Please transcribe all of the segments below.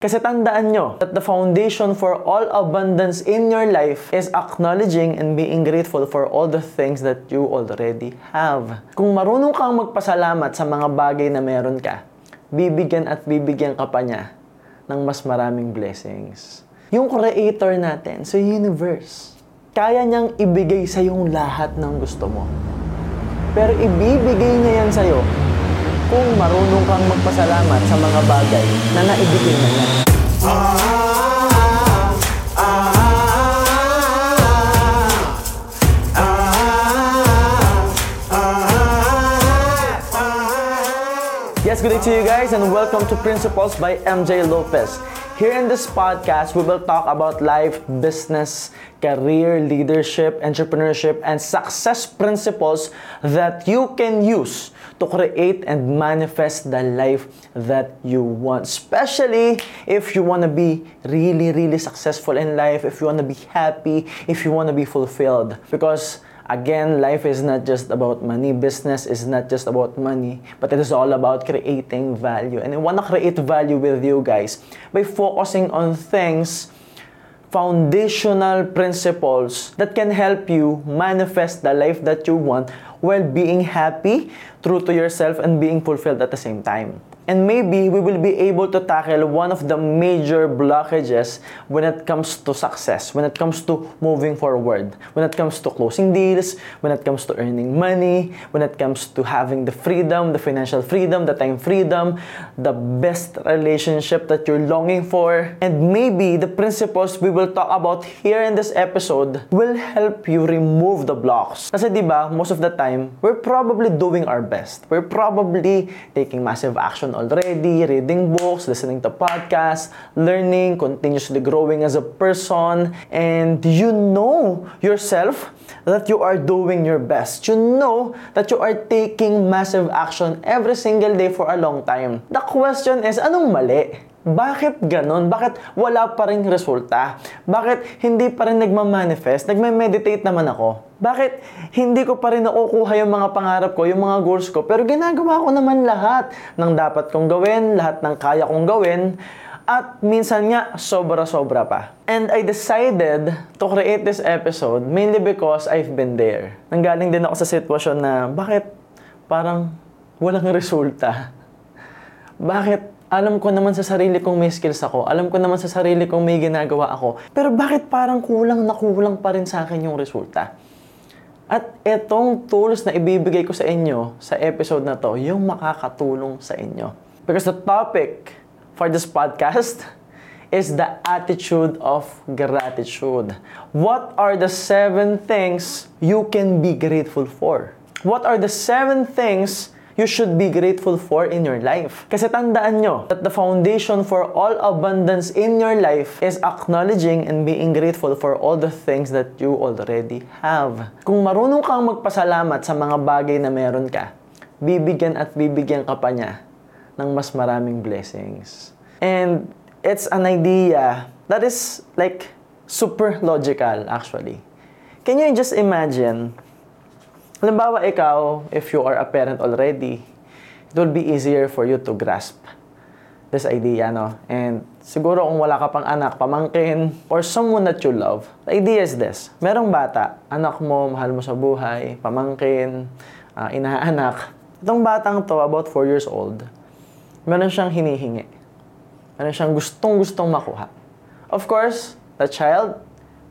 Kasi tandaan nyo that the foundation for all abundance in your life is acknowledging and being grateful for all the things that you already have. Kung marunong kang magpasalamat sa mga bagay na meron ka, bibigyan at bibigyan ka pa niya ng mas maraming blessings. Yung creator natin sa universe, kaya niyang ibigay sa yung lahat ng gusto mo. Pero ibibigay niya yan sa'yo kung marunong kang magpasalamat sa mga bagay na naibigay na niya. Yes, good day to you guys and welcome to Principles by MJ Lopez. Here in this podcast, we will talk about life, business, career, leadership, entrepreneurship, and success principles that you can use to create and manifest the life that you want. Especially if you want to be really, really successful in life, if you want to be happy, if you want to be fulfilled. Because Again, life is not just about money. Business is not just about money, but it is all about creating value. And I want to create value with you guys by focusing on things, foundational principles that can help you manifest the life that you want while being happy, true to yourself, and being fulfilled at the same time. And maybe we will be able to tackle one of the major blockages when it comes to success, when it comes to moving forward, when it comes to closing deals, when it comes to earning money, when it comes to having the freedom, the financial freedom, the time freedom, the best relationship that you're longing for. And maybe the principles we will talk about here in this episode will help you remove the blocks. Kasi di ba, most of the time, we're probably doing our best. We're probably taking massive action already, reading books, listening to podcasts, learning, continuously growing as a person, and you know yourself that you are doing your best. You know that you are taking massive action every single day for a long time. The question is, anong mali? Bakit ganon? Bakit wala pa rin resulta? Bakit hindi pa rin nagmamanifest? Nagme-meditate naman ako. Bakit hindi ko pa rin nakukuha yung mga pangarap ko, yung mga goals ko, pero ginagawa ko naman lahat ng dapat kong gawin, lahat ng kaya kong gawin, at minsan nga, sobra-sobra pa. And I decided to create this episode mainly because I've been there. Nanggaling din ako sa sitwasyon na bakit parang walang resulta? Bakit alam ko naman sa sarili kong may skills ako, alam ko naman sa sarili kong may ginagawa ako, pero bakit parang kulang na kulang pa rin sa akin yung resulta? At itong tools na ibibigay ko sa inyo sa episode na to, yung makakatulong sa inyo. Because the topic for this podcast is the attitude of gratitude. What are the seven things you can be grateful for? What are the seven things you should be grateful for in your life. Kasi tandaan nyo that the foundation for all abundance in your life is acknowledging and being grateful for all the things that you already have. Kung marunong kang magpasalamat sa mga bagay na meron ka, bibigyan at bibigyan ka pa niya ng mas maraming blessings. And it's an idea that is like super logical actually. Can you just imagine Halimbawa, ikaw, if you are a parent already, it will be easier for you to grasp this idea, no? And siguro kung wala ka pang anak, pamangkin, or someone that you love, the idea is this. Merong bata, anak mo, mahal mo sa buhay, pamangkin, uh, inaanak. Itong batang to, about 4 years old, meron siyang hinihingi. Meron siyang gustong-gustong makuha. Of course, the child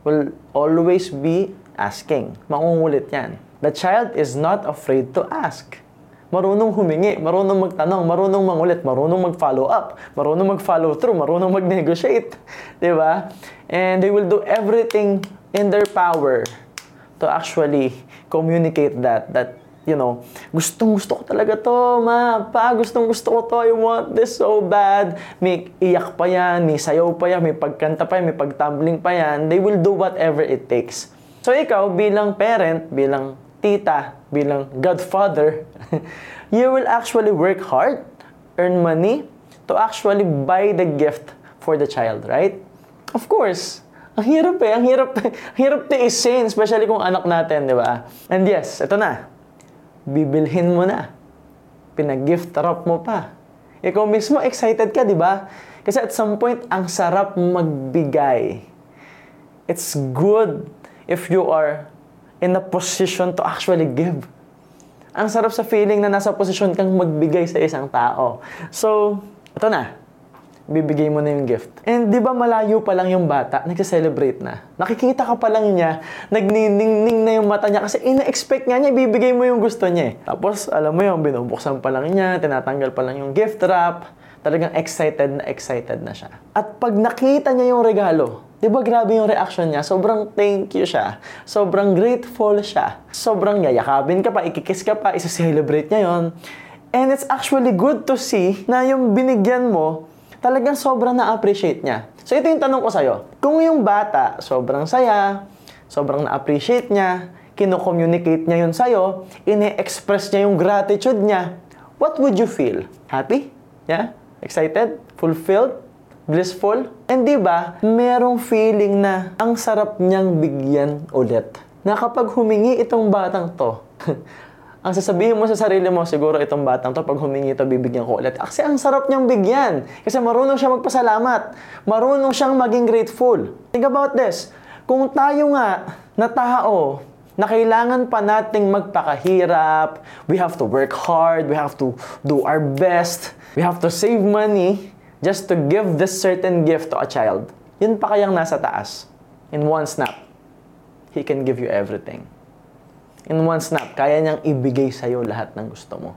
will always be asking. Maungulit yan. The child is not afraid to ask. Marunong humingi, marunong magtanong, marunong mangulit, marunong mag-follow up, marunong mag-follow through, marunong mag-negotiate. Di ba? And they will do everything in their power to actually communicate that, that you know, gustong gusto ko talaga to, ma, pa, gustong gusto ko to, I want this so bad. May iyak pa yan, may sayaw pa yan, may pagkanta pa yan, may pagtumbling pa yan. They will do whatever it takes. So ikaw bilang parent, bilang tita, bilang godfather, you will actually work hard, earn money, to actually buy the gift for the child, right? Of course, ang hirap eh, ang hirap, ang hirap tiisin, especially kung anak natin, di ba? And yes, ito na, bibilhin mo na, pinag-gift wrap mo pa. Ikaw mismo, excited ka, di ba? Kasi at some point, ang sarap magbigay. It's good if you are in a position to actually give. Ang sarap sa feeling na nasa posisyon kang magbigay sa isang tao. So, ito na. Bibigay mo na yung gift. And di ba malayo pa lang yung bata, nagsa-celebrate na. Nakikita ka pa lang niya, nagniningning na yung mata niya kasi ina-expect nga niya, ibibigay mo yung gusto niya eh. Tapos, alam mo yung binubuksan pa lang niya, tinatanggal pa lang yung gift wrap, talagang excited na excited na siya. At pag nakita niya yung regalo, Di ba grabe yung reaction niya? Sobrang thank you siya. Sobrang grateful siya. Sobrang yayakabin ka pa, ikikiss ka pa, isa-celebrate niya yon. And it's actually good to see na yung binigyan mo, talagang sobrang na-appreciate niya. So ito yung tanong ko sa'yo. Kung yung bata, sobrang saya, sobrang na-appreciate niya, kino-communicate niya yun sa'yo, ine-express niya yung gratitude niya, what would you feel? Happy? Yeah? Excited? Fulfilled? Blissful. And di ba, merong feeling na ang sarap niyang bigyan ulit. Na kapag humingi itong batang to, ang sasabihin mo sa sarili mo, siguro itong batang to, pag humingi ito, bibigyan ko ulit. Kasi ang sarap niyang bigyan. Kasi marunong siya magpasalamat. Marunong siyang maging grateful. Think about this. Kung tayo nga na tao, na kailangan pa nating magpakahirap, we have to work hard, we have to do our best, we have to save money, just to give this certain gift to a child, yun pa kayang nasa taas. In one snap, He can give you everything. In one snap, kaya niyang ibigay sa'yo lahat ng gusto mo.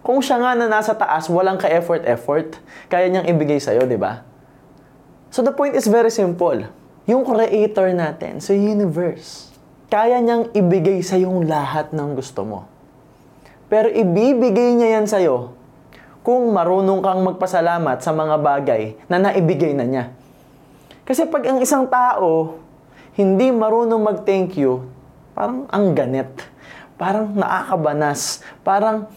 Kung siya nga na nasa taas, walang ka-effort-effort, kaya niyang ibigay sa'yo, di ba? So the point is very simple. Yung creator natin sa universe, kaya niyang ibigay sa yung lahat ng gusto mo. Pero ibibigay niya yan sa'yo kung marunong kang magpasalamat sa mga bagay na naibigay na niya. Kasi pag ang isang tao hindi marunong mag-thank you, parang ang ganit, parang nakakabanas, parang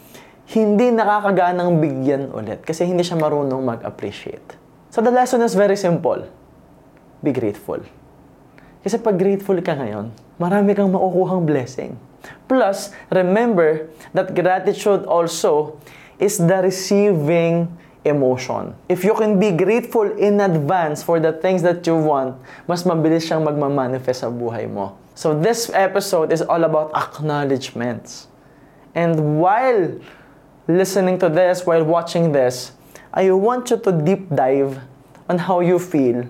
hindi nakakaganang bigyan ulit kasi hindi siya marunong mag-appreciate. So the lesson is very simple. Be grateful. Kasi pag grateful ka ngayon, marami kang makukuhang blessing. Plus, remember that gratitude also is the receiving emotion. If you can be grateful in advance for the things that you want, mas mabilis siyang magmamanifest sa buhay mo. So this episode is all about acknowledgements. And while listening to this, while watching this, I want you to deep dive on how you feel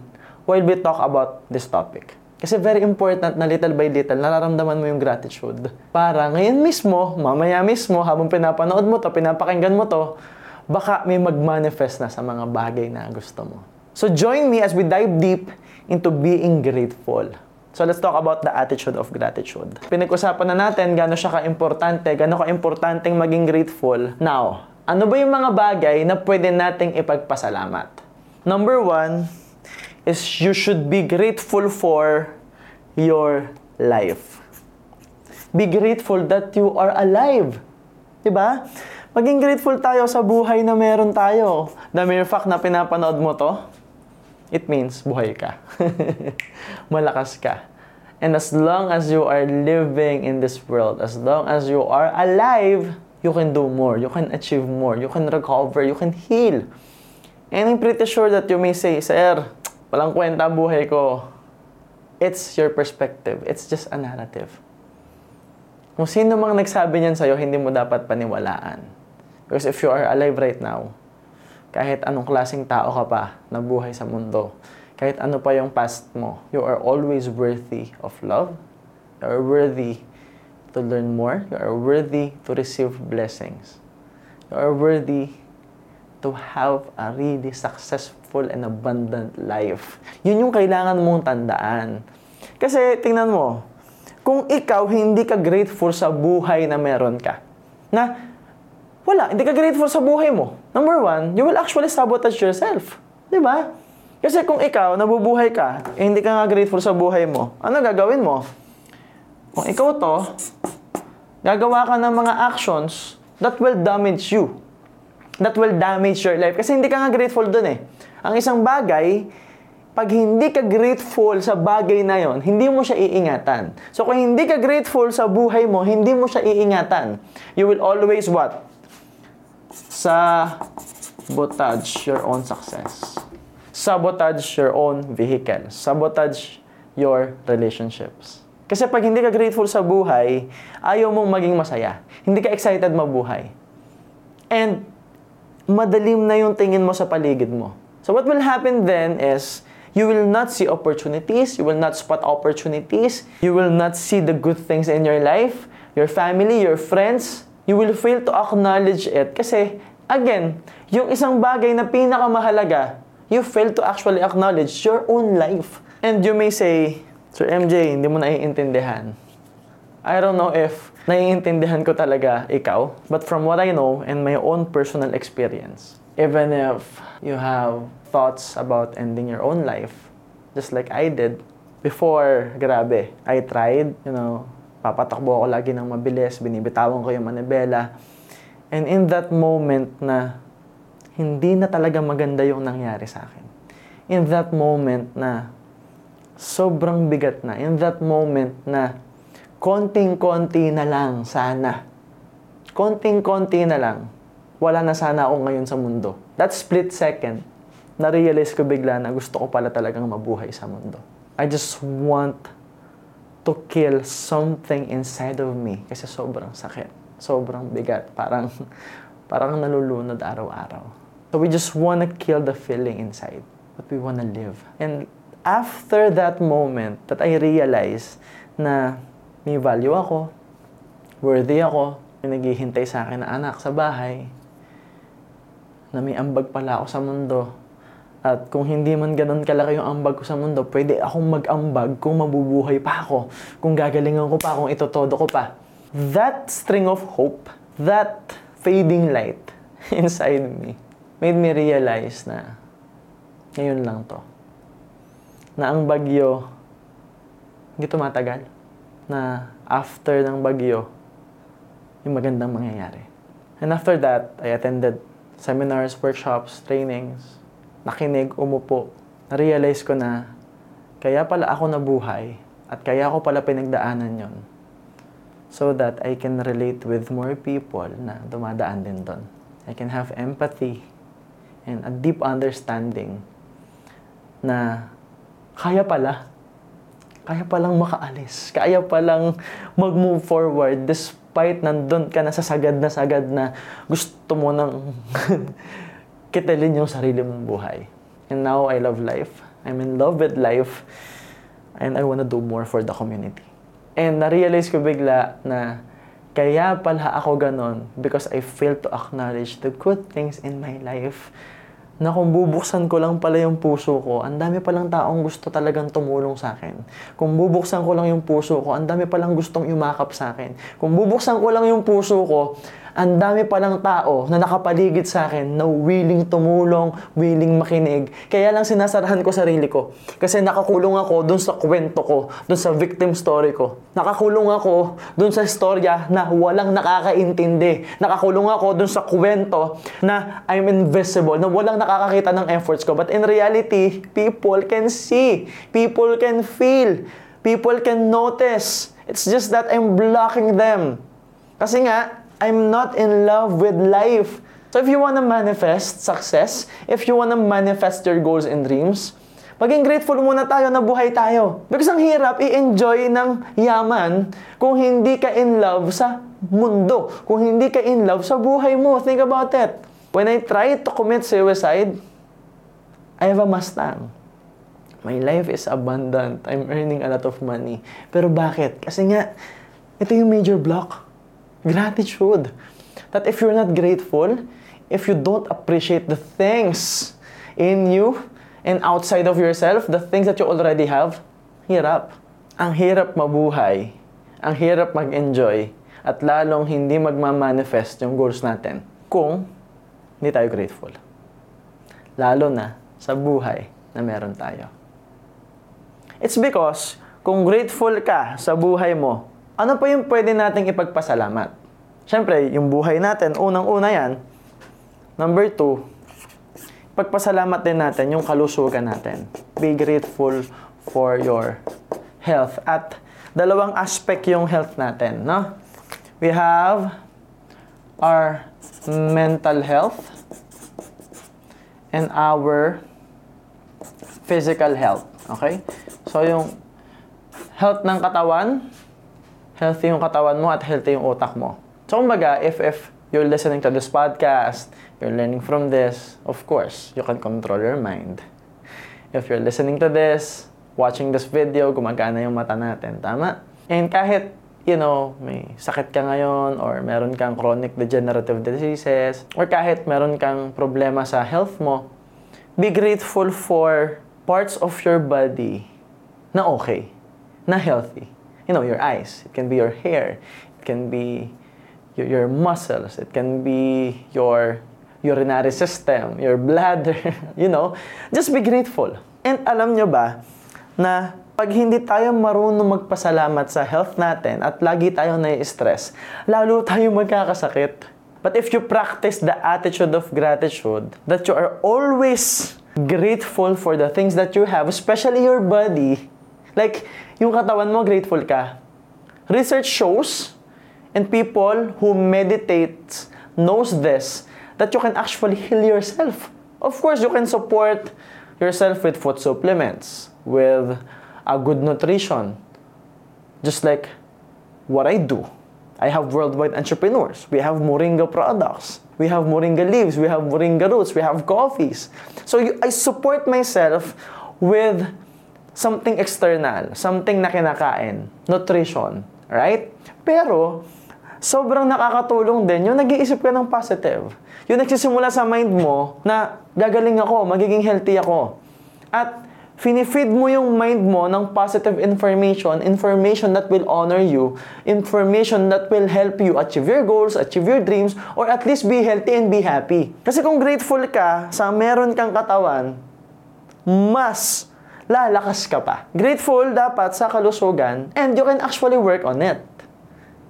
while we talk about this topic. Kasi very important na little by little, nararamdaman mo yung gratitude. Para ngayon mismo, mamaya mismo, habang pinapanood mo to, pinapakinggan mo to, baka may mag-manifest na sa mga bagay na gusto mo. So join me as we dive deep into being grateful. So let's talk about the attitude of gratitude. Pinag-usapan na natin gano'n siya ka-importante, gano'n ka-importanteng maging grateful. Now, ano ba yung mga bagay na pwede nating ipagpasalamat? Number one, is you should be grateful for your life. Be grateful that you are alive. Diba? Maging grateful tayo sa buhay na meron tayo. The mere fact na pinapanood mo to, it means buhay ka. Malakas ka. And as long as you are living in this world, as long as you are alive, you can do more, you can achieve more, you can recover, you can heal. And I'm pretty sure that you may say, Sir, Walang kwenta ang buhay ko. It's your perspective. It's just a narrative. Kung sino mang nagsabi niyan sa'yo, hindi mo dapat paniwalaan. Because if you are alive right now, kahit anong klaseng tao ka pa na buhay sa mundo, kahit ano pa yung past mo, you are always worthy of love. You are worthy to learn more. You are worthy to receive blessings. You are worthy to have a really successful successful and abundant life. Yun yung kailangan mong tandaan. Kasi tingnan mo, kung ikaw hindi ka grateful sa buhay na meron ka, na wala, hindi ka grateful sa buhay mo. Number one, you will actually sabotage yourself. Di ba? Kasi kung ikaw, nabubuhay ka, eh, hindi ka nga grateful sa buhay mo, ano gagawin mo? Kung ikaw to, gagawa ka ng mga actions that will damage you. That will damage your life. Kasi hindi ka nga grateful dun eh. Ang isang bagay, pag hindi ka grateful sa bagay na yon, hindi mo siya iingatan. So kung hindi ka grateful sa buhay mo, hindi mo siya iingatan. You will always what? Sa botage your own success. sabotage your own vehicle, sabotage your relationships. Kasi pag hindi ka grateful sa buhay, ayaw mong maging masaya. Hindi ka excited mabuhay. And madalim na yung tingin mo sa paligid mo. So what will happen then is, you will not see opportunities, you will not spot opportunities, you will not see the good things in your life, your family, your friends, you will fail to acknowledge it. Kasi, again, yung isang bagay na pinakamahalaga, you fail to actually acknowledge your own life. And you may say, Sir MJ, hindi mo naiintindihan. I don't know if naiintindihan ko talaga ikaw, but from what I know and my own personal experience, even if you have thoughts about ending your own life, just like I did, before, grabe, I tried, you know, papatakbo ako lagi ng mabilis, binibitawan ko yung manibela. And in that moment na hindi na talaga maganda yung nangyari sa akin. In that moment na sobrang bigat na. In that moment na konting-konti na lang sana. Konting-konti na lang. Wala na sana ako ngayon sa mundo. That split second, na-realize ko bigla na gusto ko pala talagang mabuhay sa mundo. I just want to kill something inside of me kasi sobrang sakit. Sobrang bigat. Parang, parang nalulunod araw-araw. So we just wanna kill the feeling inside. But we wanna live. And after that moment that I realized na may value ako, worthy ako, may naghihintay sa akin na anak sa bahay, na may ambag pala ako sa mundo, at kung hindi man ganun kalaki yung ambag ko sa mundo, pwede akong mag-ambag kung mabubuhay pa ako, kung gagalingan ko pa, kung itotodo ko pa. That string of hope, that fading light inside me, made me realize na ngayon lang to. Na ang bagyo, hindi tumatagal na after ng bagyo, yung magandang mangyayari. And after that, I attended seminars, workshops, trainings, nakinig, umupo. Na-realize ko na kaya pala ako nabuhay at kaya ako pala pinagdaanan yon so that I can relate with more people na dumadaan din doon. I can have empathy and a deep understanding na kaya pala kaya palang makaalis. Kaya palang mag-move forward despite nandun ka na sa sagad na sagad na gusto mo nang kitilin yung sarili mong buhay. And now I love life. I'm in love with life. And I wanna do more for the community. And na-realize ko bigla na kaya pala ako ganon because I failed to acknowledge the good things in my life na kung bubuksan ko lang pala yung puso ko, ang dami palang taong gusto talagang tumulong sa akin. Kung bubuksan ko lang yung puso ko, ang dami palang gustong yumakap sa akin. Kung bubuksan ko lang yung puso ko, ang dami palang tao na nakapaligid sa akin na willing tumulong, willing makinig. Kaya lang sinasarahan ko sarili ko. Kasi nakakulong ako dun sa kwento ko, dun sa victim story ko. Nakakulong ako dun sa storya na walang nakakaintindi. Nakakulong ako dun sa kwento na I'm invisible, na walang nakakakita ng efforts ko. But in reality, people can see. People can feel. People can notice. It's just that I'm blocking them. Kasi nga, I'm not in love with life. So if you want to manifest success, if you want to manifest your goals and dreams, maging grateful muna tayo na buhay tayo. Because ang hirap i-enjoy ng yaman kung hindi ka in love sa mundo. Kung hindi ka in love sa buhay mo. Think about it. When I tried to commit suicide, I have a Mustang. My life is abundant. I'm earning a lot of money. Pero bakit? Kasi nga, ito yung major block gratitude. That if you're not grateful, if you don't appreciate the things in you and outside of yourself, the things that you already have, hirap. Ang hirap mabuhay, ang hirap mag-enjoy, at lalong hindi magmamanifest yung goals natin kung hindi tayo grateful. Lalo na sa buhay na meron tayo. It's because kung grateful ka sa buhay mo, ano pa yung pwede nating ipagpasalamat? Siyempre, yung buhay natin, unang-una yan. Number two, pagpasalamat din natin yung kalusugan natin. Be grateful for your health. At dalawang aspect yung health natin, no? We have our mental health and our physical health. Okay? So, yung health ng katawan, healthy yung katawan mo at healthy yung utak mo. So, kumbaga, if, if you're listening to this podcast, you're learning from this, of course, you can control your mind. If you're listening to this, watching this video, gumagana yung mata natin. Tama? And kahit, you know, may sakit ka ngayon or meron kang chronic degenerative diseases or kahit meron kang problema sa health mo, be grateful for parts of your body na okay, na healthy. You know, your eyes. It can be your hair. It can be your, your muscles. It can be your urinary system, your bladder, you know. Just be grateful. And alam nyo ba, na pag hindi tayo marunong magpasalamat sa health natin at lagi tayong nai-stress, lalo tayo magkakasakit. But if you practice the attitude of gratitude, that you are always grateful for the things that you have, especially your body, like yung katawan mo, grateful ka. Research shows, and people who meditate knows this, that you can actually heal yourself. Of course, you can support yourself with food supplements, with a good nutrition, just like what I do. I have worldwide entrepreneurs. We have Moringa products. We have Moringa leaves. We have Moringa roots. We have coffees. So you, I support myself with something external, something na kinakain, nutrition, right? Pero, sobrang nakakatulong din yung nag-iisip ka ng positive. Yung nagsisimula sa mind mo na gagaling ako, magiging healthy ako. At finifeed mo yung mind mo ng positive information, information that will honor you, information that will help you achieve your goals, achieve your dreams, or at least be healthy and be happy. Kasi kung grateful ka sa meron kang katawan, mas lalakas ka pa. Grateful dapat sa kalusugan and you can actually work on it.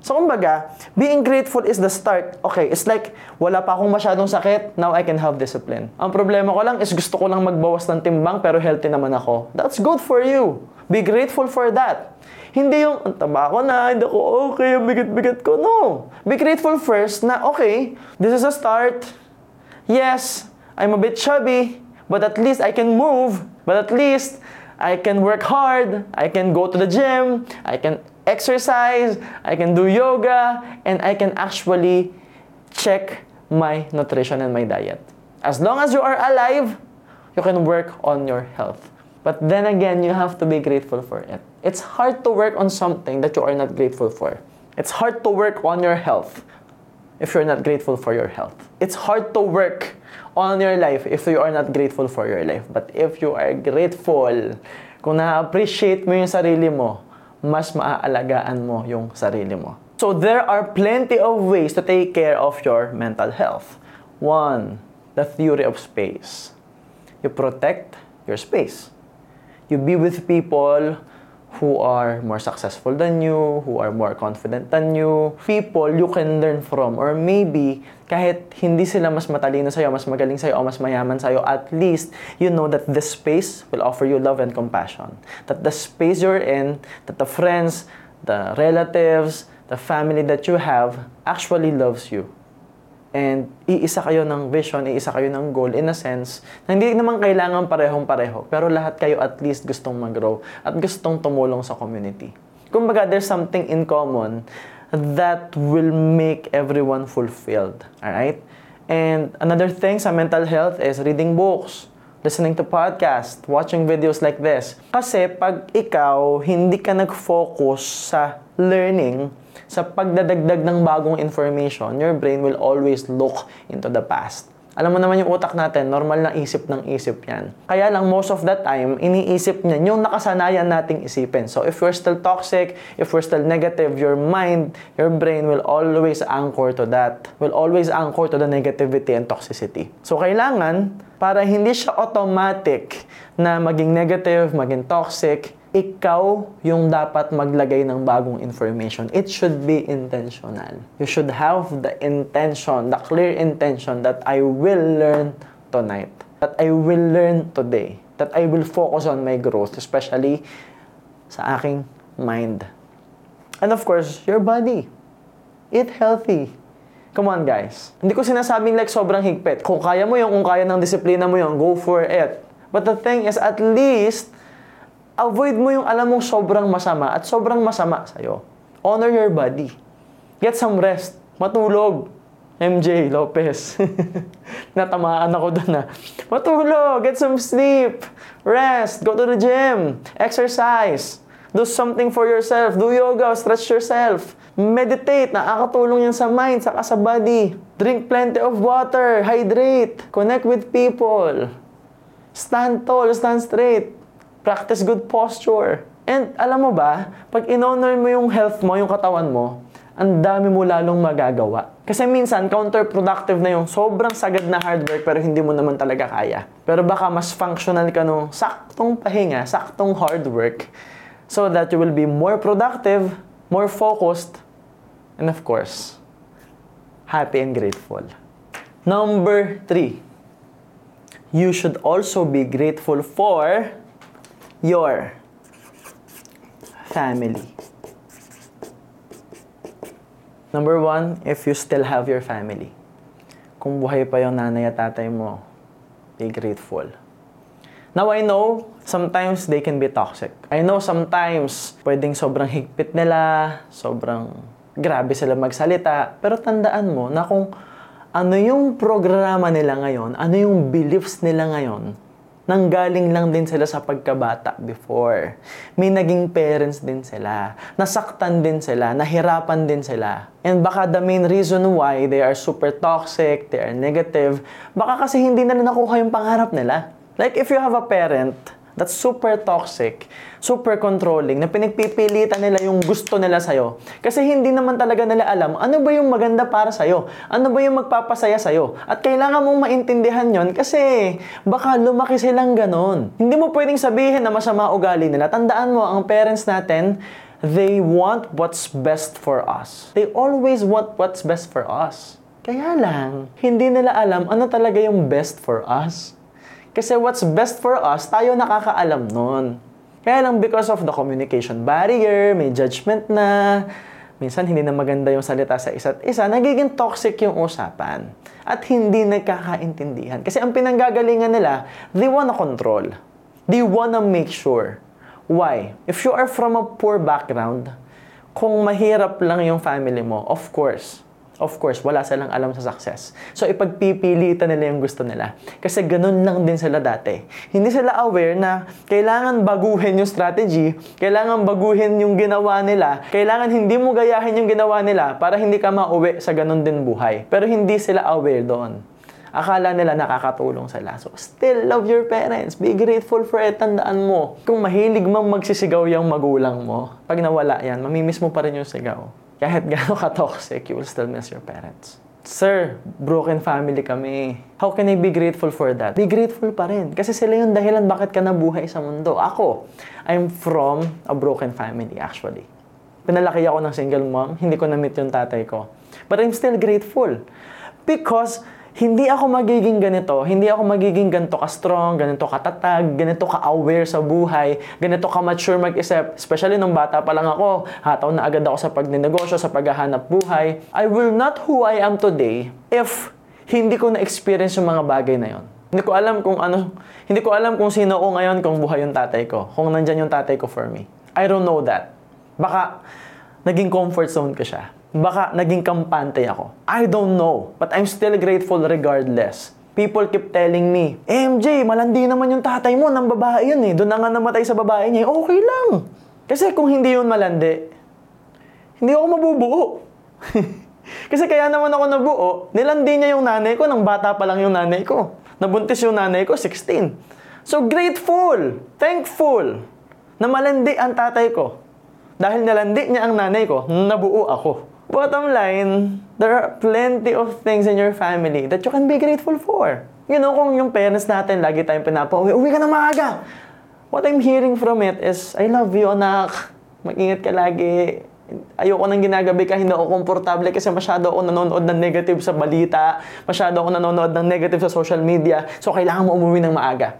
So, kumbaga, being grateful is the start. Okay, it's like, wala pa akong masyadong sakit, now I can have discipline. Ang problema ko lang is gusto ko lang magbawas ng timbang pero healthy naman ako. That's good for you. Be grateful for that. Hindi yung, ang taba ko na, hindi ko okay, ang bigat-bigat ko. No. Be grateful first na, okay, this is a start. Yes, I'm a bit chubby, but at least I can move. But at least, I can work hard. I can go to the gym. I can exercise, I can do yoga, and I can actually check my nutrition and my diet. As long as you are alive, you can work on your health. But then again, you have to be grateful for it. It's hard to work on something that you are not grateful for. It's hard to work on your health if you're not grateful for your health. It's hard to work on your life if you are not grateful for your life. But if you are grateful, kung na-appreciate mo yung sarili mo, mas maaalagaan mo yung sarili mo. So there are plenty of ways to take care of your mental health. One, the theory of space. You protect your space. You be with people who are more successful than you, who are more confident than you, people you can learn from, or maybe kahit hindi sila mas matalino sa'yo, mas magaling sa'yo, o mas mayaman sa'yo, at least you know that the space will offer you love and compassion. That the space you're in, that the friends, the relatives, the family that you have actually loves you and iisa kayo ng vision, iisa kayo ng goal in a sense na hindi naman kailangan parehong-pareho, pero lahat kayo at least gustong mag-grow at gustong tumulong sa community. Kumbaga, there's something in common that will make everyone fulfilled. Alright? And another thing sa mental health is reading books, listening to podcast, watching videos like this. Kasi pag ikaw hindi ka nag-focus sa learning, sa pagdadagdag ng bagong information, your brain will always look into the past. Alam mo naman yung utak natin, normal na isip ng isip yan. Kaya lang, most of the time, iniisip niyan yung nakasanayan nating isipin. So, if you're still toxic, if we're still negative, your mind, your brain will always anchor to that. Will always anchor to the negativity and toxicity. So, kailangan, para hindi siya automatic na maging negative, maging toxic, ikaw yung dapat maglagay ng bagong information. It should be intentional. You should have the intention, the clear intention that I will learn tonight. That I will learn today. That I will focus on my growth, especially sa aking mind. And of course, your body. Eat healthy. Come on, guys. Hindi ko sinasabing like sobrang higpit. Kung kaya mo yung, kung kaya ng disiplina mo yung, go for it. But the thing is, at least, avoid mo yung alam mong sobrang masama at sobrang masama sa'yo. Honor your body. Get some rest. Matulog. MJ Lopez. Natamaan ako doon na. Matulog. Get some sleep. Rest. Go to the gym. Exercise. Do something for yourself. Do yoga. Stretch yourself. Meditate. Nakakatulong yan sa mind, saka sa body. Drink plenty of water. Hydrate. Connect with people. Stand tall. Stand straight. Practice good posture. And alam mo ba, pag in-honor mo yung health mo, yung katawan mo, ang dami mo lalong magagawa. Kasi minsan, counterproductive na yung sobrang sagad na hard work pero hindi mo naman talaga kaya. Pero baka mas functional ka nung saktong pahinga, saktong hard work so that you will be more productive, more focused, and of course, happy and grateful. Number three, you should also be grateful for your family. Number one, if you still have your family. Kung buhay pa yung nanay at tatay mo, be grateful. Now, I know, sometimes they can be toxic. I know sometimes, pwedeng sobrang higpit nila, sobrang grabe sila magsalita. Pero tandaan mo na kung ano yung programa nila ngayon, ano yung beliefs nila ngayon, nanggaling lang din sila sa pagkabata before. May naging parents din sila. Nasaktan din sila. Nahirapan din sila. And baka the main reason why they are super toxic, they are negative, baka kasi hindi na nakuha yung pangarap nila. Like if you have a parent that's super toxic, super controlling, na pinagpipilitan nila yung gusto nila sa'yo. Kasi hindi naman talaga nila alam ano ba yung maganda para sa'yo, ano ba yung magpapasaya sa'yo. At kailangan mong maintindihan yon kasi baka lumaki silang ganon. Hindi mo pwedeng sabihin na masama ugali nila. Tandaan mo, ang parents natin, they want what's best for us. They always want what's best for us. Kaya lang, hindi nila alam ano talaga yung best for us. Kasi what's best for us, tayo nakakaalam nun. Kaya lang because of the communication barrier, may judgment na, minsan hindi na maganda yung salita sa isa't isa, nagiging toxic yung usapan. At hindi nagkakaintindihan. Kasi ang pinanggagalingan nila, they wanna control. They wanna make sure. Why? If you are from a poor background, kung mahirap lang yung family mo, of course, Of course, wala silang alam sa success. So, ipagpipilitan nila yung gusto nila. Kasi ganun lang din sila dati. Hindi sila aware na kailangan baguhin yung strategy, kailangan baguhin yung ginawa nila, kailangan hindi mo gayahin yung ginawa nila para hindi ka mauwi sa ganun din buhay. Pero hindi sila aware doon. Akala nila nakakatulong sila. So, still love your parents. Be grateful for it. Tandaan mo, kung mahilig mang magsisigaw yung magulang mo, pag nawala yan, mamimiss mo pa rin yung sigaw kahit gano'n ka-toxic, you will still miss your parents. Sir, broken family kami. How can I be grateful for that? Be grateful pa rin. Kasi sila yung dahilan bakit ka nabuhay sa mundo. Ako, I'm from a broken family actually. Pinalaki ako ng single mom, hindi ko na-meet yung tatay ko. But I'm still grateful. Because hindi ako magiging ganito, hindi ako magiging ganito ka-strong, ganito ka-tatag, ganito ka-aware sa buhay, ganito ka-mature mag-isip, especially nung bata pa lang ako, hataw na agad ako sa pagninegosyo, sa paghahanap buhay. I will not who I am today if hindi ko na-experience yung mga bagay na yon. Hindi ko alam kung ano, hindi ko alam kung sino ako ngayon kung buhay yung tatay ko, kung nandyan yung tatay ko for me. I don't know that. Baka naging comfort zone ko siya baka naging kampante ako. I don't know, but I'm still grateful regardless. People keep telling me, MJ, malandi naman yung tatay mo, ng babae yun eh. Doon na nga namatay sa babae niya. Okay lang. Kasi kung hindi yun malandi, hindi ako mabubuo. Kasi kaya naman ako nabuo, nilandi niya yung nanay ko, nang bata pa lang yung nanay ko. Nabuntis yung nanay ko, 16. So grateful, thankful, na malandi ang tatay ko. Dahil nalandi niya ang nanay ko, nabuo ako. Bottom line, there are plenty of things in your family that you can be grateful for. You know, kung yung parents natin lagi tayong pinapauwi, uwi ka na maaga! What I'm hearing from it is, I love you, anak. Mag-ingat ka lagi. Ayoko nang ginagabi ka, hindi ako komportable kasi masyado ako nanonood ng negative sa balita, masyado ako nanonood ng negative sa social media, so kailangan mo umuwi ng maaga.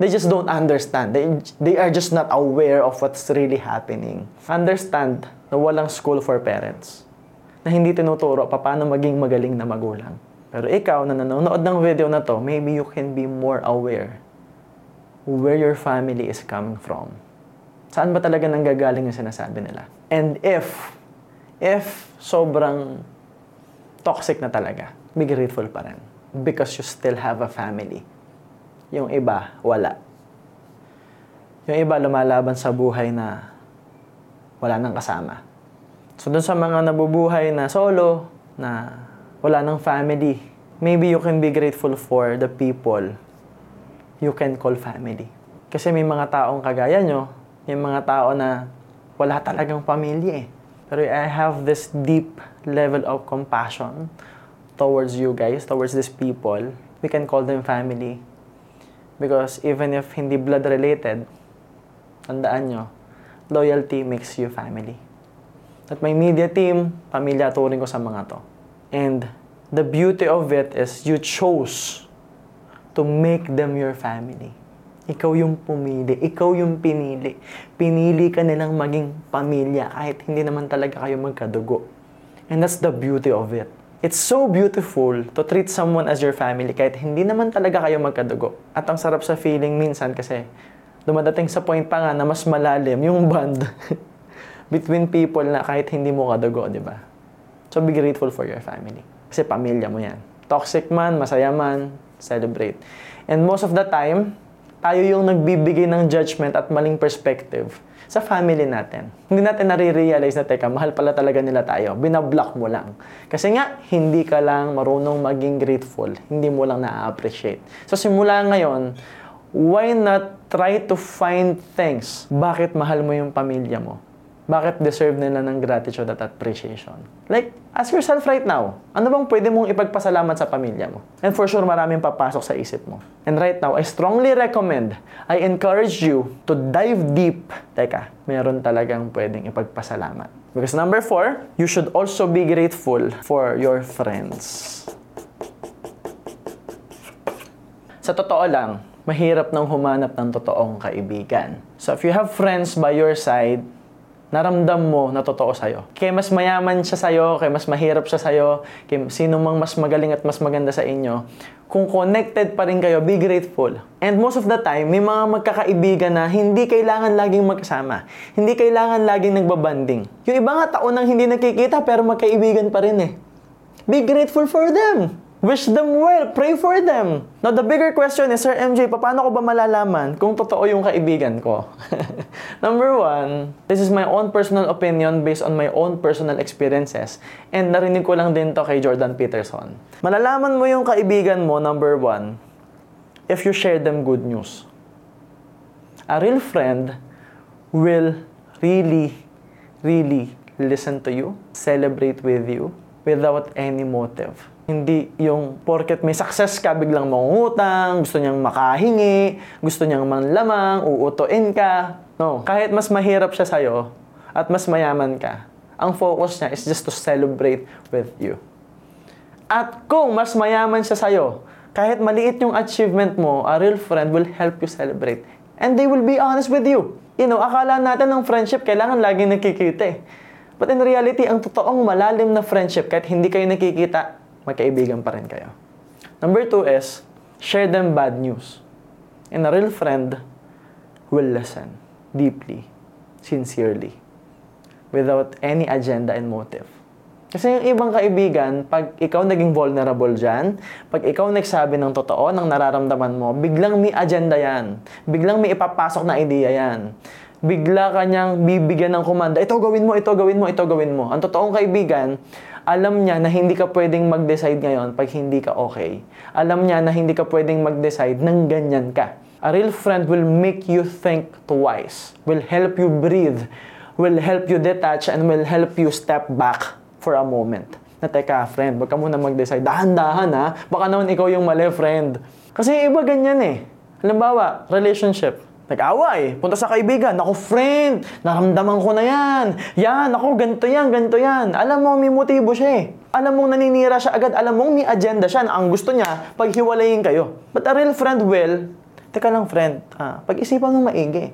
They just don't understand. They, they are just not aware of what's really happening. Understand na walang school for parents na hindi tinuturo paano maging magaling na magulang. Pero ikaw na nanonood ng video na to, maybe you can be more aware where your family is coming from. Saan ba talaga nanggagaling yung sinasabi nila? And if, if sobrang toxic na talaga, be grateful pa rin. Because you still have a family. Yung iba, wala. Yung iba lumalaban sa buhay na wala nang kasama. So dun sa mga nabubuhay na solo, na wala nang family, maybe you can be grateful for the people you can call family. Kasi may mga taong kagaya nyo, may mga tao na wala talagang pamilya eh. Pero I have this deep level of compassion towards you guys, towards these people. We can call them family. Because even if hindi blood related, tandaan nyo, loyalty makes you family. At my media team, pamilya turing ko sa mga to. And the beauty of it is you chose to make them your family. Ikaw yung pumili. Ikaw yung pinili. Pinili ka nilang maging pamilya kahit hindi naman talaga kayo magkadugo. And that's the beauty of it. It's so beautiful to treat someone as your family kahit hindi naman talaga kayo magkadugo. At ang sarap sa feeling minsan kasi dumadating sa point pa nga na mas malalim yung bond between people na kahit hindi mo kadugo, di ba? So be grateful for your family. Kasi pamilya mo yan. Toxic man, masaya man, celebrate. And most of the time, tayo yung nagbibigay ng judgment at maling perspective sa family natin. Hindi natin nare-realize na, teka, mahal pala talaga nila tayo. Binablock mo lang. Kasi nga, hindi ka lang marunong maging grateful. Hindi mo lang na-appreciate. So, simula ngayon, why not try to find things? Bakit mahal mo yung pamilya mo? Bakit deserve nila ng gratitude at appreciation? Like, ask yourself right now, ano bang pwede mong ipagpasalamat sa pamilya mo? And for sure, maraming papasok sa isip mo. And right now, I strongly recommend, I encourage you to dive deep. Teka, meron talagang pwedeng ipagpasalamat. Because number four, you should also be grateful for your friends. Sa totoo lang, mahirap nang humanap ng totoong kaibigan. So if you have friends by your side, naramdam mo na totoo sa'yo. Kaya mas mayaman siya sa'yo, kaya mas mahirap siya sa'yo, kaya sino mang mas magaling at mas maganda sa inyo, kung connected pa rin kayo, be grateful. And most of the time, may mga magkakaibigan na hindi kailangan laging magkasama. Hindi kailangan laging nagbabanding. Yung iba nga taon nang hindi nakikita pero magkaibigan pa rin eh. Be grateful for them. Wish them well. Pray for them. Now, the bigger question is, Sir MJ, paano ko ba malalaman kung totoo yung kaibigan ko? Number one, this is my own personal opinion based on my own personal experiences. And narinig ko lang din to kay Jordan Peterson. Malalaman mo yung kaibigan mo, number one, if you share them good news. A real friend will really, really listen to you, celebrate with you, without any motive. Hindi yung porket may success ka, biglang mangungutang, gusto niyang makahingi, gusto niyang manlamang, uutuin ka. No, kahit mas mahirap siya sa'yo at mas mayaman ka, ang focus niya is just to celebrate with you. At kung mas mayaman siya sa'yo, kahit maliit yung achievement mo, a real friend will help you celebrate. And they will be honest with you. You know, akala natin ng friendship, kailangan laging nakikita eh. But in reality, ang totoong malalim na friendship, kahit hindi kayo nakikita, magkaibigan pa rin kayo. Number two is, share them bad news. And a real friend will listen deeply, sincerely, without any agenda and motive. Kasi yung ibang kaibigan, pag ikaw naging vulnerable dyan, pag ikaw nagsabi ng totoo, ng nararamdaman mo, biglang may agenda yan. Biglang may ipapasok na idea yan. Bigla kanyang bibigyan ng komanda, ito gawin mo, ito gawin mo, ito gawin mo. Ang totoong kaibigan, alam niya na hindi ka pwedeng mag-decide ngayon pag hindi ka okay. Alam niya na hindi ka pwedeng mag-decide nang ganyan ka. A real friend will make you think twice, will help you breathe, will help you detach, and will help you step back for a moment. Na teka, friend, wag ka muna mag-decide. Dahan-dahan ha. Baka naman ikaw yung mali, friend. Kasi iba ganyan eh. Halimbawa, relationship Nag-away, punta sa kaibigan, ako friend, naramdaman ko na yan. Yan, ako ganito yan, ganito yan. Alam mo, may motibo siya eh. Alam mong naninira siya agad, alam mong may agenda siya na ang gusto niya, paghiwalayin kayo. But a real friend will, teka lang friend, ah, pag-isipan mo maigi.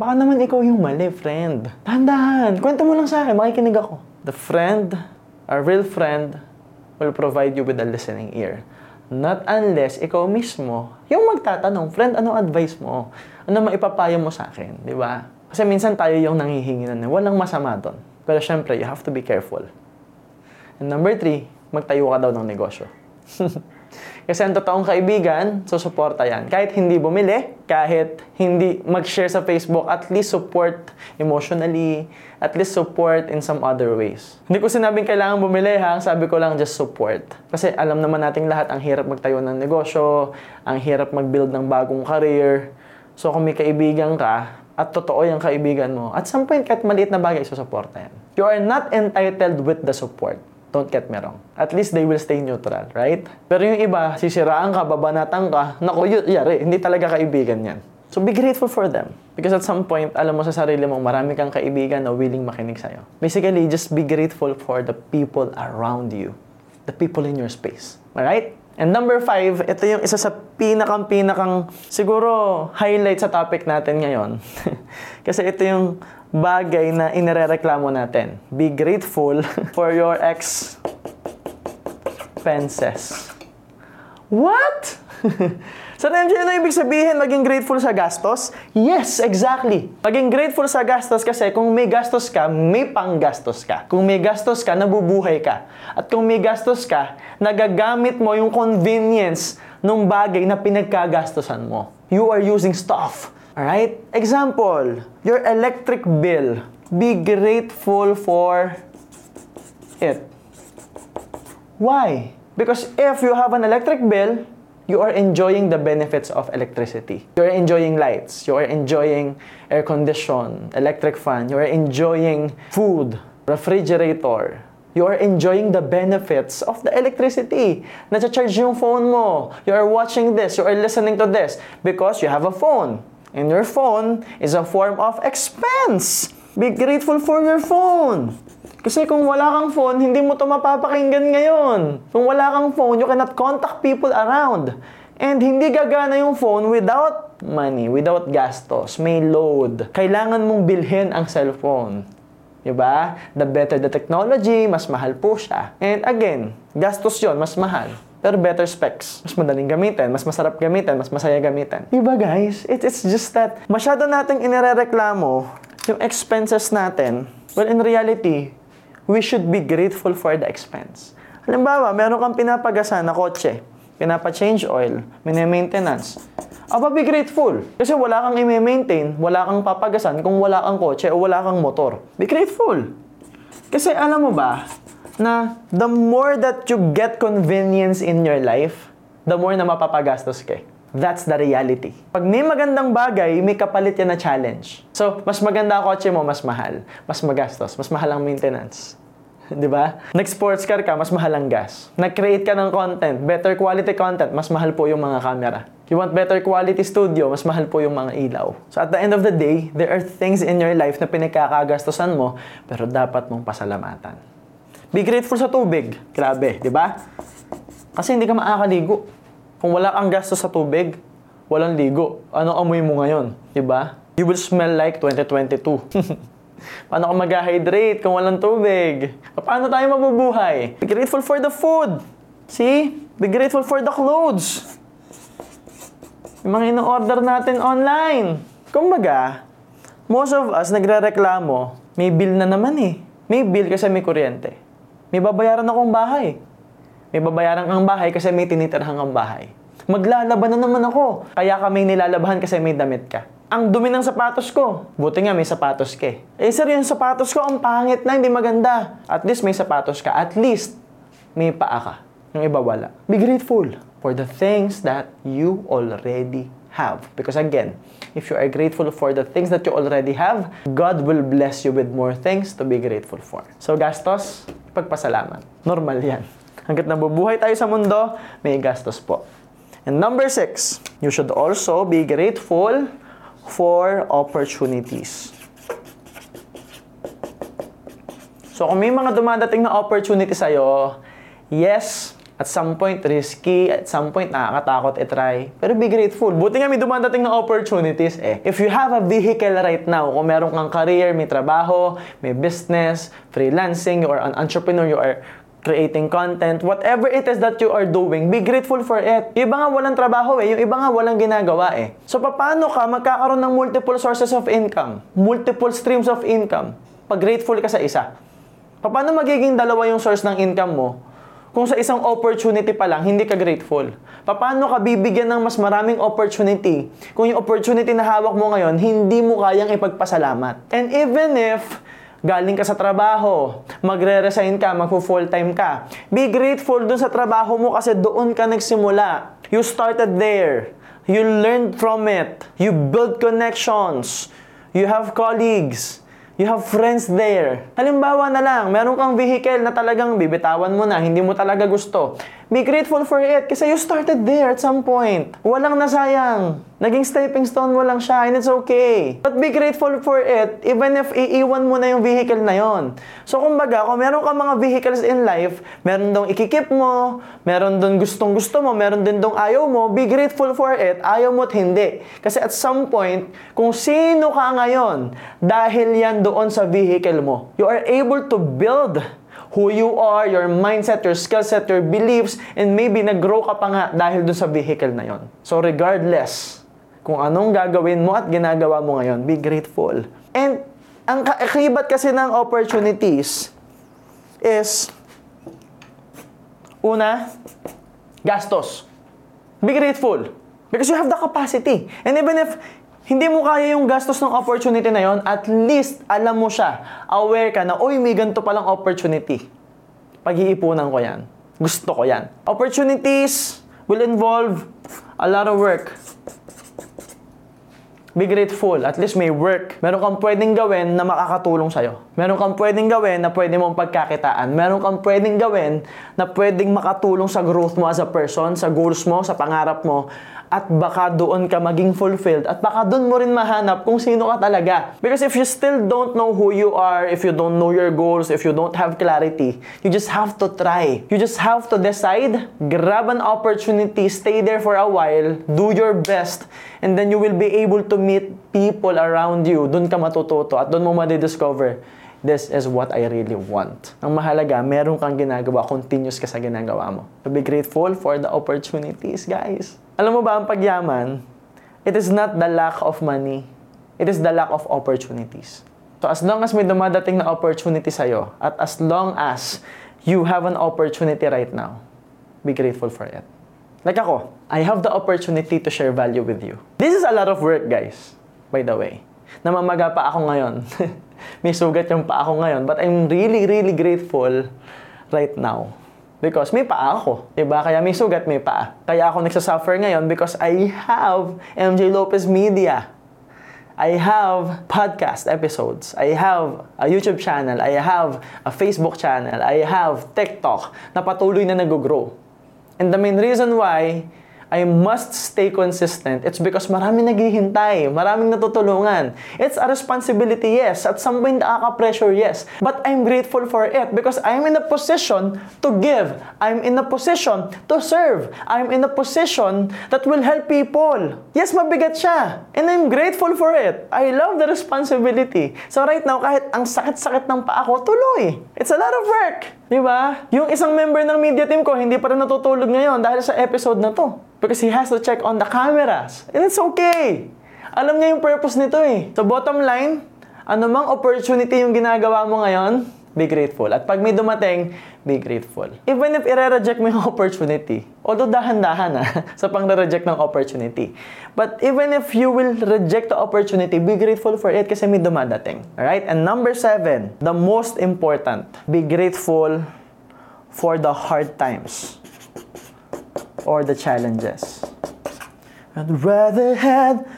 Baka naman ikaw yung mali, friend. Dahan-dahan, kwento mo lang sa akin, makikinig ako. The friend, a real friend, will provide you with a listening ear. Not unless ikaw mismo, yung magtatanong, friend, anong advice mo? Ano maipapayo mo sa akin? Di ba? Kasi minsan tayo yung nanghihingi na walang masama doon. Pero syempre, you have to be careful. And number three, magtayo ka daw ng negosyo. Kasi ang totoong kaibigan, susuporta yan. Kahit hindi bumili, kahit hindi mag-share sa Facebook, at least support emotionally, at least support in some other ways. Hindi ko sinabing kailangan bumili ha, sabi ko lang just support. Kasi alam naman nating lahat, ang hirap magtayo ng negosyo, ang hirap mag-build ng bagong career. So kung may kaibigan ka, at totoo yung kaibigan mo, at some point, kahit maliit na bagay, susuporta yan. You are not entitled with the support. Don't get me wrong. At least they will stay neutral, right? Pero yung iba, sisiraan ka, babanatan ka, naku, y- yari, hindi talaga kaibigan yan. So be grateful for them. Because at some point, alam mo sa sarili mong marami kang kaibigan na willing makinig sa'yo. Basically, just be grateful for the people around you. The people in your space. Alright? And number five, ito yung isa sa pinakang-pinakang siguro highlight sa topic natin ngayon. Kasi ito yung bagay na inirereklamo natin. Be grateful for your expenses. What? Sa MJ, ano ibig sabihin maging grateful sa gastos? Yes, exactly. Maging grateful sa gastos kasi kung may gastos ka, may panggastos ka. Kung may gastos ka, nabubuhay ka. At kung may gastos ka, nagagamit mo yung convenience ng bagay na pinagkagastosan mo. You are using stuff. Alright? Example, your electric bill. Be grateful for it. Why? Because if you have an electric bill, you are enjoying the benefits of electricity. You are enjoying lights. You are enjoying air condition, electric fan. You are enjoying food, refrigerator. You are enjoying the benefits of the electricity. Nacha-charge yung phone mo. You are watching this. You are listening to this because you have a phone. And your phone is a form of expense. Be grateful for your phone. Kasi kung wala kang phone, hindi mo to mapapakinggan ngayon. Kung wala kang phone, you cannot contact people around. And hindi gagana yung phone without money, without gastos. May load. Kailangan mong bilhin ang cellphone. Diba? The better the technology, mas mahal po siya. And again, gastos yon mas mahal. Pero better specs. Mas madaling gamitin, mas masarap gamitin, mas masaya gamitin. Diba guys? It, it's just that masyado nating inirereklamo yung expenses natin. Well, in reality, we should be grateful for the expense. Halimbawa, meron kang pinapagasan na kotse, pinapa-change oil, mini-maintenance. Aba, be grateful. Kasi wala kang i-maintain, wala kang papagasan kung wala kang kotse o wala kang motor. Be grateful. Kasi alam mo ba, na the more that you get convenience in your life, the more na mapapagastos ka. That's the reality. Pag may magandang bagay, may kapalit yan na challenge. So, mas maganda kotse mo, mas mahal. Mas magastos. Mas mahal ang maintenance. Di ba? Nag-sports car ka, mas mahal ang gas. Nag-create ka ng content, better quality content, mas mahal po yung mga camera. You want better quality studio, mas mahal po yung mga ilaw. So at the end of the day, there are things in your life na pinagkakagastosan mo, pero dapat mong pasalamatan. Be grateful sa tubig. Grabe, di ba? Kasi hindi ka makakaligo. Kung wala kang gastos sa tubig, walang ligo. Ano amoy mo ngayon? Di ba? You will smell like 2022. Paano ka mag-hydrate kung walang tubig? Paano tayo mabubuhay? Be grateful for the food. See? Be grateful for the clothes. Yung mga ino-order natin online. Kumbaga, most of us nagre-reklamo, may bill na naman eh. May bill kasi may kuryente. May babayaran akong bahay. May babayaran kang bahay kasi may tinitirhan kang bahay. Maglalaban na naman ako. Kaya ka may nilalabahan kasi may damit ka. Ang dumi ng sapatos ko. Buti nga may sapatos ka eh. Eh sir, yung sapatos ko ang pangit na, hindi maganda. At least may sapatos ka. At least may paa ka. Yung iba wala. Be grateful for the things that you already have. Because again, if you are grateful for the things that you already have, God will bless you with more things to be grateful for. So gastos, pagpasalamat. Normal yan. Hanggat nabubuhay tayo sa mundo, may gastos po. And number six, you should also be grateful for opportunities. So kung may mga dumadating na opportunity sa'yo, yes, at some point risky, at some point nakakatakot i-try. Pero be grateful. Buti nga may dumadating na opportunities eh. If you have a vehicle right now, kung meron kang career, may trabaho, may business, freelancing, you are an entrepreneur, you are creating content, whatever it is that you are doing, be grateful for it. Iba nga walang trabaho eh, yung iba nga walang ginagawa eh. So paano ka magkakaroon ng multiple sources of income, multiple streams of income, pag grateful ka sa isa? Paano magiging dalawa yung source ng income mo kung sa isang opportunity pa lang, hindi ka grateful? Paano ka bibigyan ng mas maraming opportunity kung yung opportunity na hawak mo ngayon, hindi mo kayang ipagpasalamat? And even if galing ka sa trabaho, magre-resign ka, magpo-full time ka. Be grateful dun sa trabaho mo kasi doon ka nagsimula. You started there. You learned from it. You build connections. You have colleagues. You have friends there. Halimbawa na lang, meron kang vehicle na talagang bibitawan mo na, hindi mo talaga gusto. Be grateful for it kasi you started there at some point. Walang nasayang. Naging stepping stone mo lang siya and it's okay. But be grateful for it even if iiwan mo na yung vehicle na yon. So kumbaga, kung meron ka mga vehicles in life, meron dong ikikip mo, meron dong gustong gusto mo, meron din dong ayaw mo, be grateful for it, ayaw mo at hindi. Kasi at some point, kung sino ka ngayon, dahil yan doon sa vehicle mo, you are able to build who you are, your mindset, your skill set, your beliefs, and maybe nag-grow ka pa nga dahil dun sa vehicle na yon. So regardless, kung anong gagawin mo at ginagawa mo ngayon, be grateful. And ang kaibat kasi ng opportunities is una, gastos. Be grateful. Because you have the capacity. And even if hindi mo kaya yung gastos ng opportunity na yon, at least alam mo siya. Aware ka na, oy, may ganito palang opportunity. Pag-iipunan ko yan. Gusto ko yan. Opportunities will involve a lot of work. Be grateful. At least may work. Meron kang pwedeng gawin na makakatulong sa'yo. Meron kang pwedeng gawin na pwede mong pagkakitaan. Meron kang pwedeng gawin na pwedeng makatulong sa growth mo as a person, sa goals mo, sa pangarap mo at baka doon ka maging fulfilled at baka doon mo rin mahanap kung sino ka talaga. Because if you still don't know who you are, if you don't know your goals, if you don't have clarity, you just have to try. You just have to decide, grab an opportunity, stay there for a while, do your best, and then you will be able to meet people around you. Doon ka matututo at doon mo madidiscover this is what I really want. Ang mahalaga, meron kang ginagawa, continuous ka sa ginagawa mo. So be grateful for the opportunities, guys. Alam mo ba, ang pagyaman, it is not the lack of money. It is the lack of opportunities. So as long as may dumadating na opportunity sa'yo, at as long as you have an opportunity right now, be grateful for it. Like ako, I have the opportunity to share value with you. This is a lot of work, guys, by the way. Namamaga pa ako ngayon. May sugat yung pa ako ngayon. But I'm really, really grateful right now. Because may paa ako. Diba? Kaya may sugat, may paa. Kaya ako nagsasuffer ngayon because I have MJ Lopez Media. I have podcast episodes. I have a YouTube channel. I have a Facebook channel. I have TikTok na patuloy na nag-grow. And the main reason why I must stay consistent. It's because marami naghihintay, maraming natutulungan. It's a responsibility, yes. At some point, nakaka-pressure, yes. But I'm grateful for it because I'm in a position to give. I'm in a position to serve. I'm in a position that will help people. Yes, mabigat siya. And I'm grateful for it. I love the responsibility. So right now, kahit ang sakit-sakit ng paa ko, tuloy. It's a lot of work. Di ba? Yung isang member ng media team ko, hindi pa rin natutulog ngayon dahil sa episode na to. Because he has to check on the cameras. And it's okay. Alam niya yung purpose nito eh. So bottom line, anumang opportunity yung ginagawa mo ngayon, be grateful. At pag may dumating, be grateful. Even if i-reject mo yung opportunity, although dahan-dahan na sa pang-reject ng opportunity. But even if you will reject the opportunity, be grateful for it kasi may dumadating. Alright? And number seven, the most important, be grateful for the hard times or the challenges. I'd rather had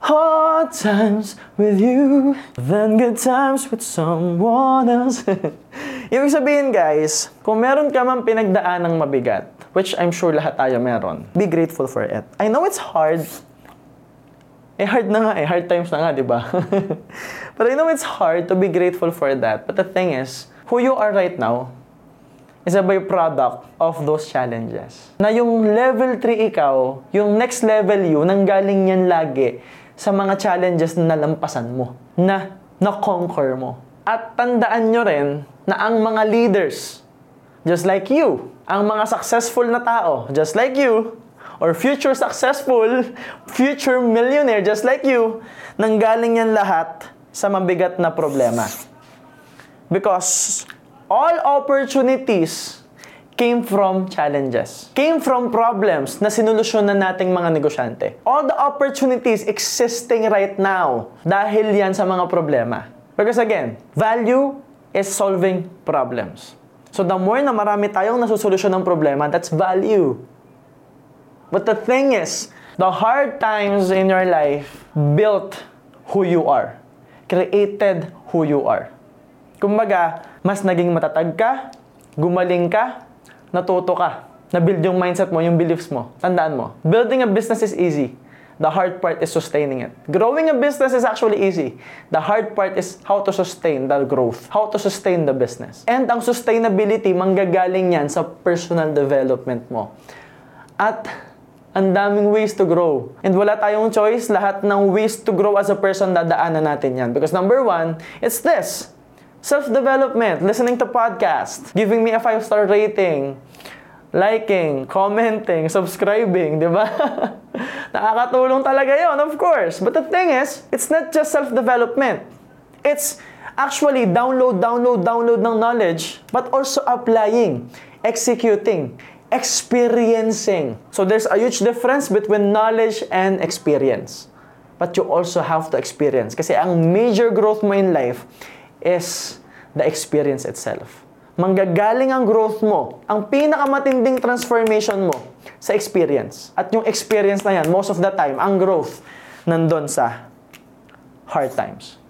hard times with you than good times with someone else. Ibig sabihin guys, kung meron ka man pinagdaan ng mabigat, which I'm sure lahat tayo meron, be grateful for it. I know it's hard. Eh, hard na nga eh. Hard times na nga, di ba? But I know it's hard to be grateful for that. But the thing is, who you are right now is a byproduct of those challenges. Na yung level 3 ikaw, yung next level you, nanggaling yan lagi sa mga challenges na nalampasan mo, na na-conquer mo. At tandaan nyo rin na ang mga leaders, just like you. Ang mga successful na tao, just like you, or future successful, future millionaire, just like you, nanggaling yan lahat sa mabigat na problema. Because all opportunities came from challenges. Came from problems na sinulusyonan nating mga negosyante. All the opportunities existing right now dahil yan sa mga problema. Because again, value is solving problems. So the more na marami tayong nasusolusyon ng problema, that's value. But the thing is, the hard times in your life built who you are. Created who you are. Kumbaga, mas naging matatag ka, gumaling ka, natuto ka. Na-build yung mindset mo, yung beliefs mo. Tandaan mo, building a business is easy. The hard part is sustaining it. Growing a business is actually easy. The hard part is how to sustain the growth, how to sustain the business. And ang sustainability, manggagaling yan sa personal development mo. At ang daming ways to grow. And wala tayong choice, lahat ng ways to grow as a person, dadaanan natin yan. Because number one, it's this. Self-development, listening to podcast, giving me a five-star rating, liking, commenting, subscribing, di ba? Nakakatulong talaga yon, of course. But the thing is, it's not just self-development. It's actually download, download, download ng knowledge, but also applying, executing, experiencing. So there's a huge difference between knowledge and experience. But you also have to experience. Kasi ang major growth mo in life is the experience itself. Manggagaling ang growth mo, ang pinakamatinding transformation mo sa experience. At yung experience na yan, most of the time, ang growth, nandun sa hard times.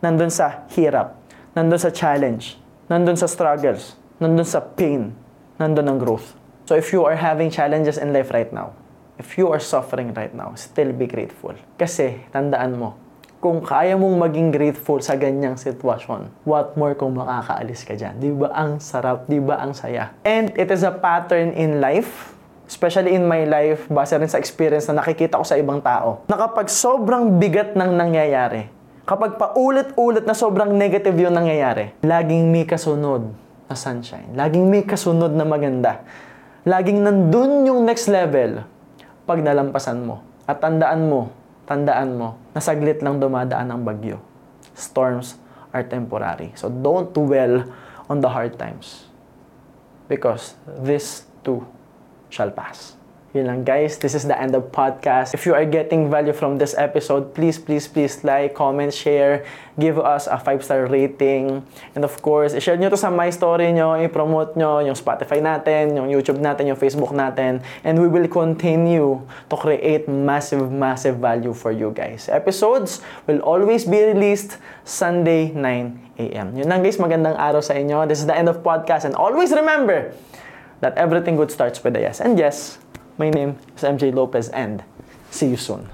Nandun sa hirap. Nandun sa challenge. Nandun sa struggles. Nandun sa pain. Nandun ang growth. So if you are having challenges in life right now, if you are suffering right now, still be grateful. Kasi, tandaan mo, kung kaya mong maging grateful sa ganyang sitwasyon, what more kung makakaalis ka dyan? Di ba ang sarap? Di ba ang saya? And it is a pattern in life, especially in my life, base rin sa experience na nakikita ko sa ibang tao, na kapag sobrang bigat ng nangyayari, kapag paulit-ulit na sobrang negative yung nangyayari, laging may kasunod na sunshine. Laging may kasunod na maganda. Laging nandun yung next level pag nalampasan mo. At tandaan mo, tandaan mo, na saglit lang dumadaan ang bagyo. Storms are temporary. So don't dwell on the hard times. Because this too shall pass. Yun lang guys, this is the end of podcast. If you are getting value from this episode, please, please, please like, comment, share, give us a 5-star rating. And of course, i-share nyo to sa My Story nyo, i-promote nyo yung Spotify natin, yung YouTube natin, yung Facebook natin. And we will continue to create massive, massive value for you guys. Episodes will always be released Sunday, 9 a.m. Yun lang guys, magandang araw sa inyo. This is the end of podcast. And always remember that everything good starts with a yes. And yes, my name is MJ Lopez and see you soon.